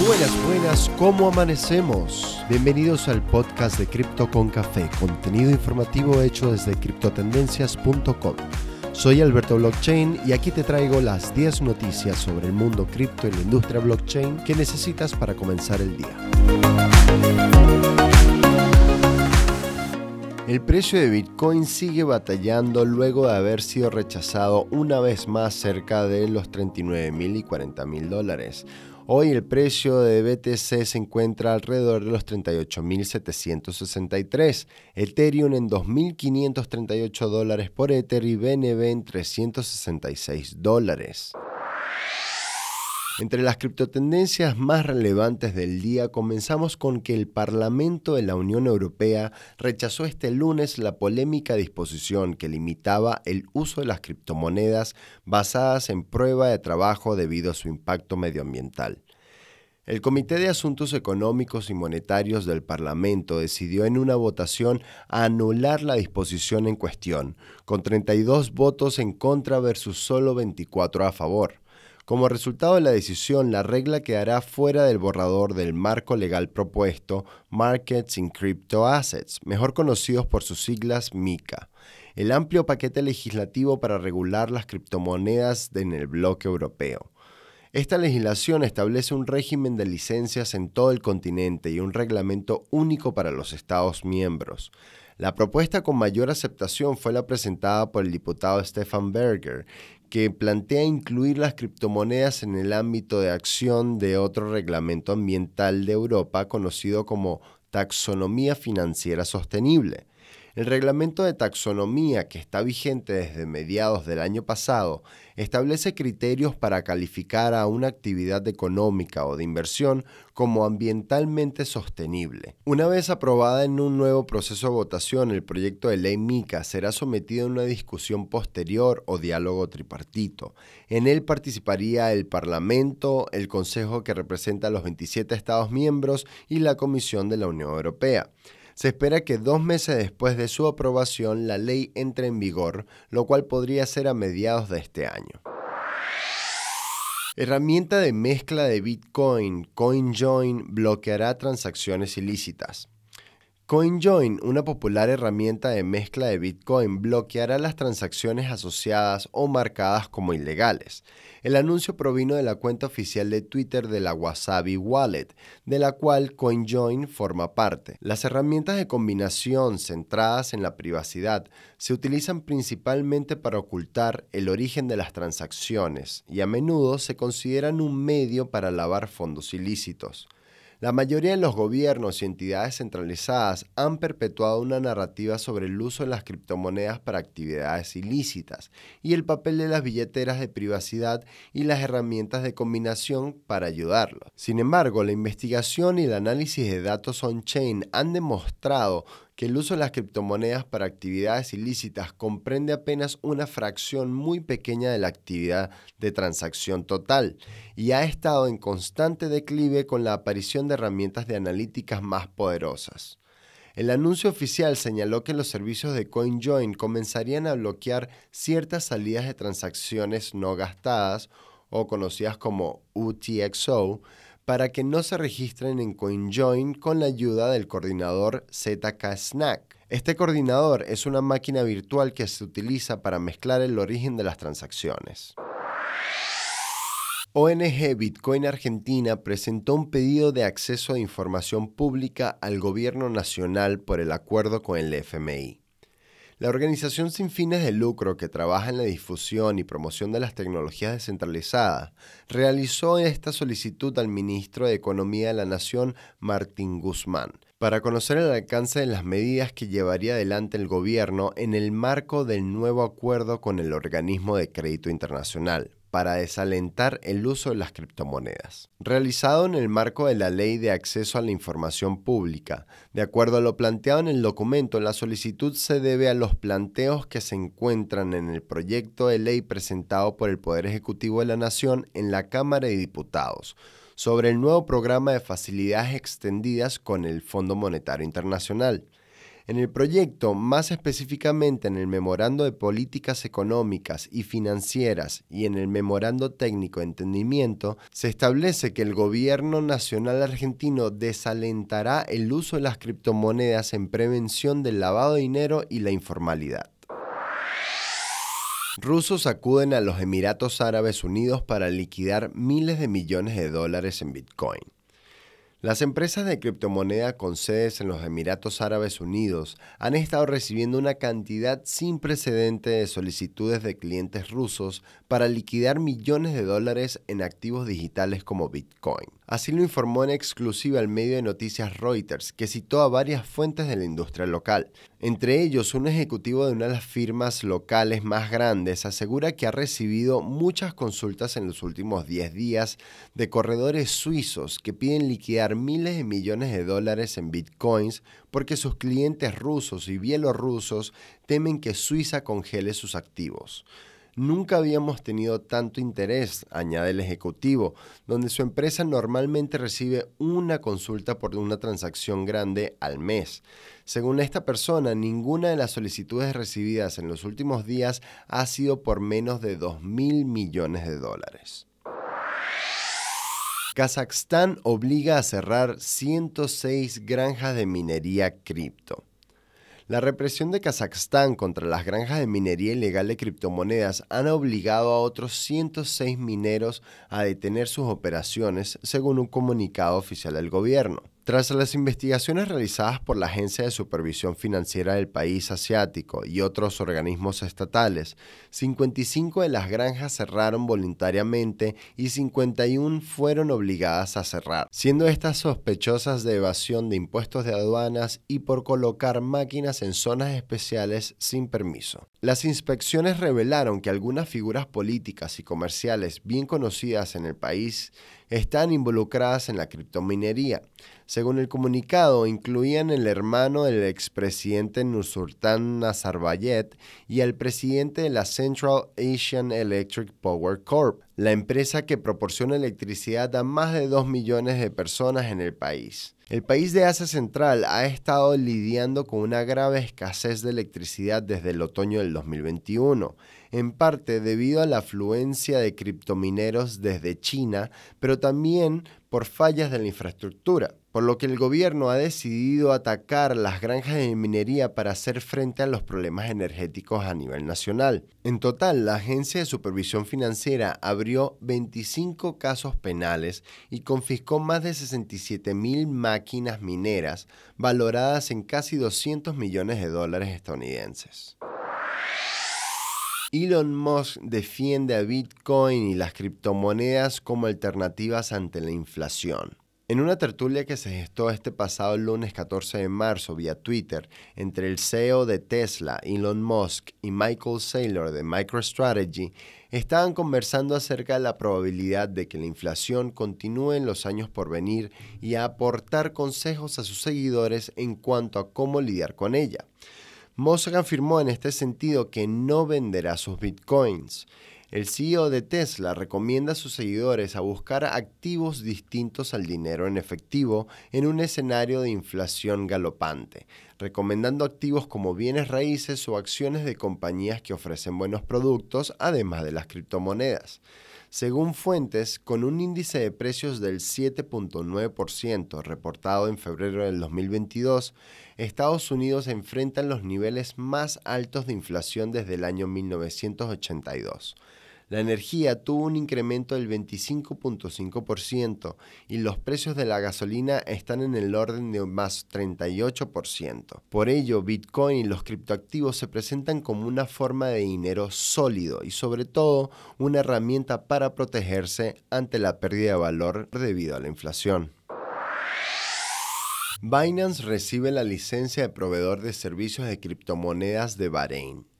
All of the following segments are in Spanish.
Buenas, buenas, ¿cómo amanecemos? Bienvenidos al podcast de Cripto con Café, contenido informativo hecho desde criptotendencias.com. Soy Alberto Blockchain y aquí te traigo las 10 noticias sobre el mundo cripto y la industria blockchain que necesitas para comenzar el día. El precio de Bitcoin sigue batallando luego de haber sido rechazado una vez más cerca de los 39 mil y 40 mil dólares. Hoy el precio de BTC se encuentra alrededor de los 38.763, Ethereum en 2.538 dólares por Ether y BNB en 366 dólares. Entre las criptotendencias más relevantes del día comenzamos con que el Parlamento de la Unión Europea rechazó este lunes la polémica disposición que limitaba el uso de las criptomonedas basadas en prueba de trabajo debido a su impacto medioambiental. El Comité de Asuntos Económicos y Monetarios del Parlamento decidió en una votación anular la disposición en cuestión, con 32 votos en contra versus solo 24 a favor. Como resultado de la decisión, la regla quedará fuera del borrador del marco legal propuesto Markets in Crypto Assets, mejor conocidos por sus siglas MICA, el amplio paquete legislativo para regular las criptomonedas en el bloque europeo. Esta legislación establece un régimen de licencias en todo el continente y un reglamento único para los Estados miembros. La propuesta con mayor aceptación fue la presentada por el diputado Stefan Berger, que plantea incluir las criptomonedas en el ámbito de acción de otro reglamento ambiental de Europa conocido como Taxonomía Financiera Sostenible. El reglamento de taxonomía que está vigente desde mediados del año pasado establece criterios para calificar a una actividad económica o de inversión como ambientalmente sostenible. Una vez aprobada en un nuevo proceso de votación, el proyecto de ley MICA será sometido a una discusión posterior o diálogo tripartito. En él participaría el Parlamento, el Consejo que representa a los 27 Estados miembros y la Comisión de la Unión Europea. Se espera que dos meses después de su aprobación la ley entre en vigor, lo cual podría ser a mediados de este año. Herramienta de mezcla de Bitcoin, CoinJoin bloqueará transacciones ilícitas. CoinJoin, una popular herramienta de mezcla de Bitcoin, bloqueará las transacciones asociadas o marcadas como ilegales. El anuncio provino de la cuenta oficial de Twitter de la Wasabi Wallet, de la cual CoinJoin forma parte. Las herramientas de combinación centradas en la privacidad se utilizan principalmente para ocultar el origen de las transacciones y a menudo se consideran un medio para lavar fondos ilícitos. La mayoría de los gobiernos y entidades centralizadas han perpetuado una narrativa sobre el uso de las criptomonedas para actividades ilícitas y el papel de las billeteras de privacidad y las herramientas de combinación para ayudarlos. Sin embargo, la investigación y el análisis de datos on-chain han demostrado que el uso de las criptomonedas para actividades ilícitas comprende apenas una fracción muy pequeña de la actividad de transacción total y ha estado en constante declive con la aparición de herramientas de analíticas más poderosas. El anuncio oficial señaló que los servicios de CoinJoin comenzarían a bloquear ciertas salidas de transacciones no gastadas o conocidas como UTXO para que no se registren en CoinJoin con la ayuda del coordinador ZK Snack. Este coordinador es una máquina virtual que se utiliza para mezclar el origen de las transacciones. ONG Bitcoin Argentina presentó un pedido de acceso a información pública al gobierno nacional por el acuerdo con el FMI. La organización sin fines de lucro que trabaja en la difusión y promoción de las tecnologías descentralizadas realizó esta solicitud al ministro de Economía de la Nación, Martín Guzmán, para conocer el alcance de las medidas que llevaría adelante el gobierno en el marco del nuevo acuerdo con el organismo de crédito internacional para desalentar el uso de las criptomonedas. Realizado en el marco de la Ley de Acceso a la Información Pública, de acuerdo a lo planteado en el documento, la solicitud se debe a los planteos que se encuentran en el proyecto de ley presentado por el Poder Ejecutivo de la Nación en la Cámara de Diputados sobre el nuevo programa de facilidades extendidas con el Fondo Monetario Internacional. En el proyecto, más específicamente en el Memorando de Políticas Económicas y Financieras y en el Memorando Técnico de Entendimiento, se establece que el gobierno nacional argentino desalentará el uso de las criptomonedas en prevención del lavado de dinero y la informalidad. Rusos acuden a los Emiratos Árabes Unidos para liquidar miles de millones de dólares en Bitcoin. Las empresas de criptomoneda con sedes en los Emiratos Árabes Unidos han estado recibiendo una cantidad sin precedente de solicitudes de clientes rusos para liquidar millones de dólares en activos digitales como Bitcoin. Así lo informó en exclusiva el medio de noticias Reuters, que citó a varias fuentes de la industria local. Entre ellos, un ejecutivo de una de las firmas locales más grandes asegura que ha recibido muchas consultas en los últimos 10 días de corredores suizos que piden liquidar miles de millones de dólares en bitcoins porque sus clientes rusos y bielorrusos temen que Suiza congele sus activos. Nunca habíamos tenido tanto interés, añade el ejecutivo, donde su empresa normalmente recibe una consulta por una transacción grande al mes. Según esta persona, ninguna de las solicitudes recibidas en los últimos días ha sido por menos de 2 mil millones de dólares. Kazajstán obliga a cerrar 106 granjas de minería cripto. La represión de Kazajstán contra las granjas de minería ilegal de criptomonedas han obligado a otros 106 mineros a detener sus operaciones, según un comunicado oficial del gobierno. Tras las investigaciones realizadas por la Agencia de Supervisión Financiera del país asiático y otros organismos estatales, 55 de las granjas cerraron voluntariamente y 51 fueron obligadas a cerrar, siendo estas sospechosas de evasión de impuestos de aduanas y por colocar máquinas en zonas especiales sin permiso. Las inspecciones revelaron que algunas figuras políticas y comerciales bien conocidas en el país están involucradas en la criptominería. Según el comunicado, incluían el hermano del expresidente Nursultan Nazarbayev y el presidente de la Central Asian Electric Power Corp, la empresa que proporciona electricidad a más de 2 millones de personas en el país. El país de Asia Central ha estado lidiando con una grave escasez de electricidad desde el otoño del 2021, en parte debido a la afluencia de criptomineros desde China, pero también por fallas de la infraestructura por lo que el gobierno ha decidido atacar las granjas de minería para hacer frente a los problemas energéticos a nivel nacional. En total, la Agencia de Supervisión Financiera abrió 25 casos penales y confiscó más de 67 mil máquinas mineras valoradas en casi 200 millones de dólares estadounidenses. Elon Musk defiende a Bitcoin y las criptomonedas como alternativas ante la inflación. En una tertulia que se gestó este pasado lunes 14 de marzo vía Twitter entre el CEO de Tesla, Elon Musk, y Michael Saylor de MicroStrategy, estaban conversando acerca de la probabilidad de que la inflación continúe en los años por venir y a aportar consejos a sus seguidores en cuanto a cómo lidiar con ella. Musk afirmó en este sentido que no venderá sus bitcoins. El CEO de Tesla recomienda a sus seguidores a buscar activos distintos al dinero en efectivo en un escenario de inflación galopante, recomendando activos como bienes raíces o acciones de compañías que ofrecen buenos productos, además de las criptomonedas. Según fuentes, con un índice de precios del 7.9% reportado en febrero del 2022, Estados Unidos enfrenta los niveles más altos de inflación desde el año 1982. La energía tuvo un incremento del 25.5% y los precios de la gasolina están en el orden de más 38%. Por ello, Bitcoin y los criptoactivos se presentan como una forma de dinero sólido y sobre todo una herramienta para protegerse ante la pérdida de valor debido a la inflación. Binance recibe la licencia de proveedor de servicios de criptomonedas de Bahrein.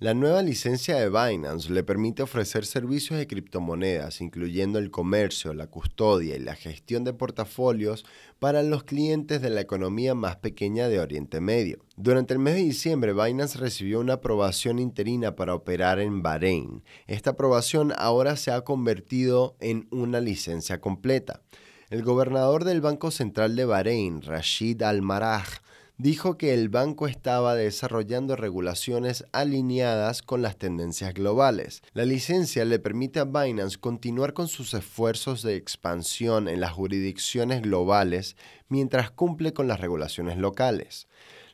La nueva licencia de Binance le permite ofrecer servicios de criptomonedas, incluyendo el comercio, la custodia y la gestión de portafolios para los clientes de la economía más pequeña de Oriente Medio. Durante el mes de diciembre, Binance recibió una aprobación interina para operar en Bahrein. Esta aprobación ahora se ha convertido en una licencia completa. El gobernador del Banco Central de Bahrein, Rashid Al-Maraj, dijo que el banco estaba desarrollando regulaciones alineadas con las tendencias globales. La licencia le permite a Binance continuar con sus esfuerzos de expansión en las jurisdicciones globales mientras cumple con las regulaciones locales.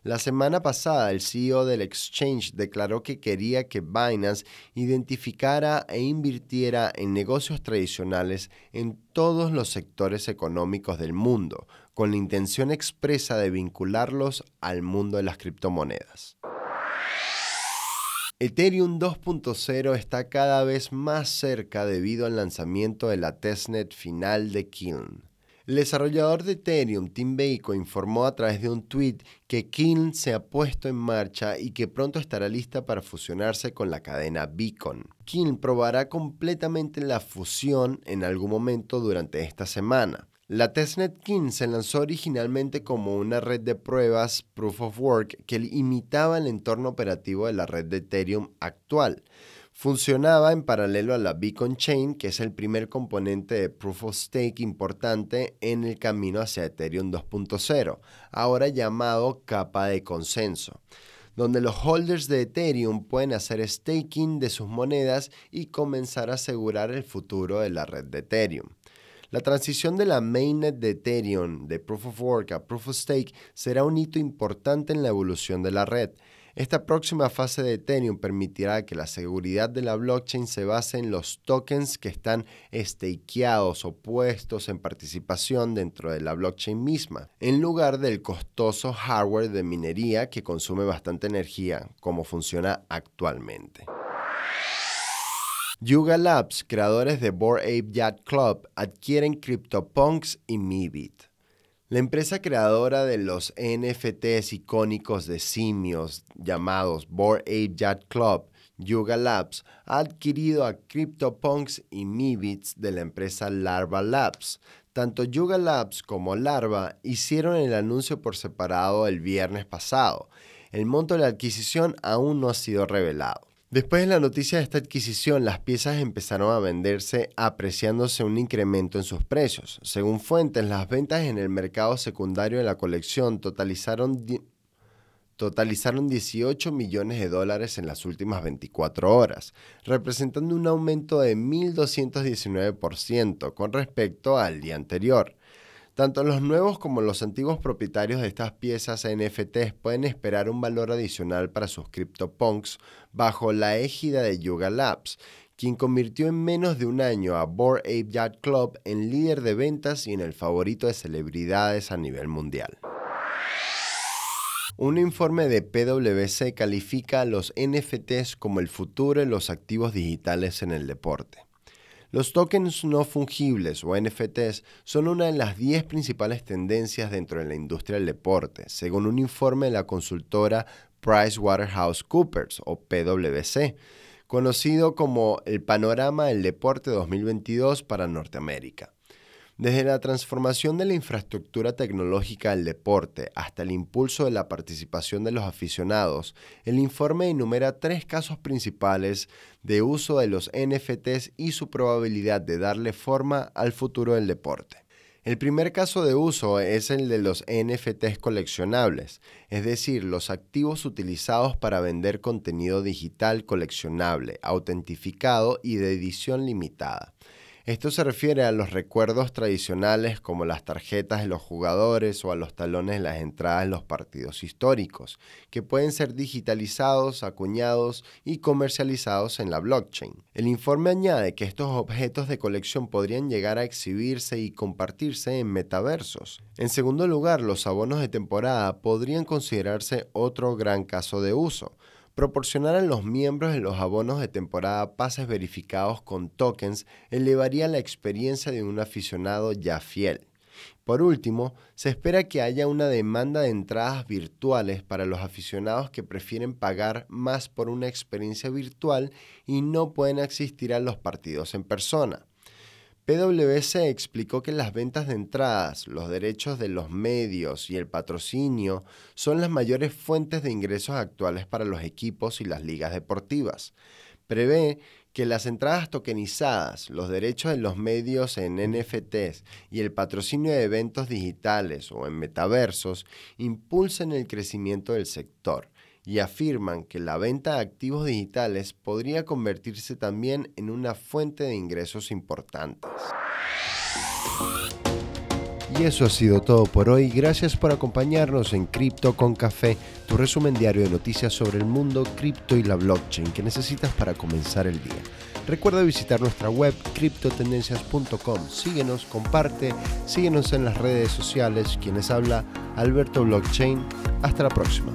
La semana pasada, el CEO del exchange declaró que quería que Binance identificara e invirtiera en negocios tradicionales en todos los sectores económicos del mundo, con la intención expresa de vincularlos al mundo de las criptomonedas. Ethereum 2.0 está cada vez más cerca debido al lanzamiento de la testnet final de Kiln. El desarrollador de Ethereum, Tim Bako, informó a través de un tweet que Kiln se ha puesto en marcha y que pronto estará lista para fusionarse con la cadena Beacon. Kiln probará completamente la fusión en algún momento durante esta semana. La testnet Kiln se lanzó originalmente como una red de pruebas Proof of Work que imitaba el entorno operativo de la red de Ethereum actual. Funcionaba en paralelo a la Beacon Chain, que es el primer componente de Proof of Stake importante en el camino hacia Ethereum 2.0, ahora llamado capa de consenso donde los holders de Ethereum pueden hacer staking de sus monedas y comenzar a asegurar el futuro de la red de Ethereum. La transición de la mainnet de Ethereum de Proof of Work a Proof of Stake será un hito importante en la evolución de la red. Esta próxima fase de Ethereum permitirá que la seguridad de la blockchain se base en los tokens que están stakeados o puestos en participación dentro de la blockchain misma, en lugar del costoso hardware de minería que consume bastante energía, como funciona actualmente. Yuga Labs, creadores de Bored Ape Yacht Club, adquieren CryptoPunks y Mibit. La empresa creadora de los NFTs icónicos de simios llamados Bored Ape Yacht Club, Yuga Labs, ha adquirido a CryptoPunks y Mibits de la empresa Larva Labs. Tanto Yuga Labs como Larva hicieron el anuncio por separado el viernes pasado. El monto de la adquisición aún no ha sido revelado. Después de la noticia de esta adquisición, las piezas empezaron a venderse apreciándose un incremento en sus precios. Según fuentes, las ventas en el mercado secundario de la colección totalizaron, totalizaron 18 millones de dólares en las últimas 24 horas, representando un aumento de 1.219% con respecto al día anterior. Tanto los nuevos como los antiguos propietarios de estas piezas NFTs pueden esperar un valor adicional para sus CryptoPunks bajo la égida de Yuga Labs, quien convirtió en menos de un año a Bored Ape Yacht Club en líder de ventas y en el favorito de celebridades a nivel mundial. Un informe de PwC califica a los NFTs como el futuro de los activos digitales en el deporte. Los tokens no fungibles o NFTs son una de las 10 principales tendencias dentro de la industria del deporte, según un informe de la consultora PricewaterhouseCoopers o PwC, conocido como el Panorama del Deporte 2022 para Norteamérica. Desde la transformación de la infraestructura tecnológica del deporte hasta el impulso de la participación de los aficionados, el informe enumera tres casos principales de uso de los NFTs y su probabilidad de darle forma al futuro del deporte. El primer caso de uso es el de los NFTs coleccionables, es decir, los activos utilizados para vender contenido digital coleccionable, autentificado y de edición limitada. Esto se refiere a los recuerdos tradicionales como las tarjetas de los jugadores o a los talones de las entradas en los partidos históricos, que pueden ser digitalizados, acuñados y comercializados en la blockchain. El informe añade que estos objetos de colección podrían llegar a exhibirse y compartirse en metaversos. En segundo lugar, los abonos de temporada podrían considerarse otro gran caso de uso Proporcionar a los miembros de los abonos de temporada pases verificados con tokens elevaría la experiencia de un aficionado ya fiel. Por último, se espera que haya una demanda de entradas virtuales para los aficionados que prefieren pagar más por una experiencia virtual y no pueden asistir a los partidos en persona. PwC explicó que las ventas de entradas, los derechos de los medios y el patrocinio son las mayores fuentes de ingresos actuales para los equipos y las ligas deportivas. Prevé que las entradas tokenizadas, los derechos de los medios en NFTs y el patrocinio de eventos digitales o en metaversos impulsen el crecimiento del sector y afirman que la venta de activos digitales podría convertirse también en una fuente de ingresos importantes. Y eso ha sido todo por hoy. Gracias por acompañarnos en Cripto con Café, tu resumen diario de noticias sobre el mundo cripto y la blockchain que necesitas para comenzar el día. Recuerda visitar nuestra web criptotendencias.com. Síguenos, comparte, síguenos en las redes sociales. Quienes habla Alberto Blockchain. Hasta la próxima.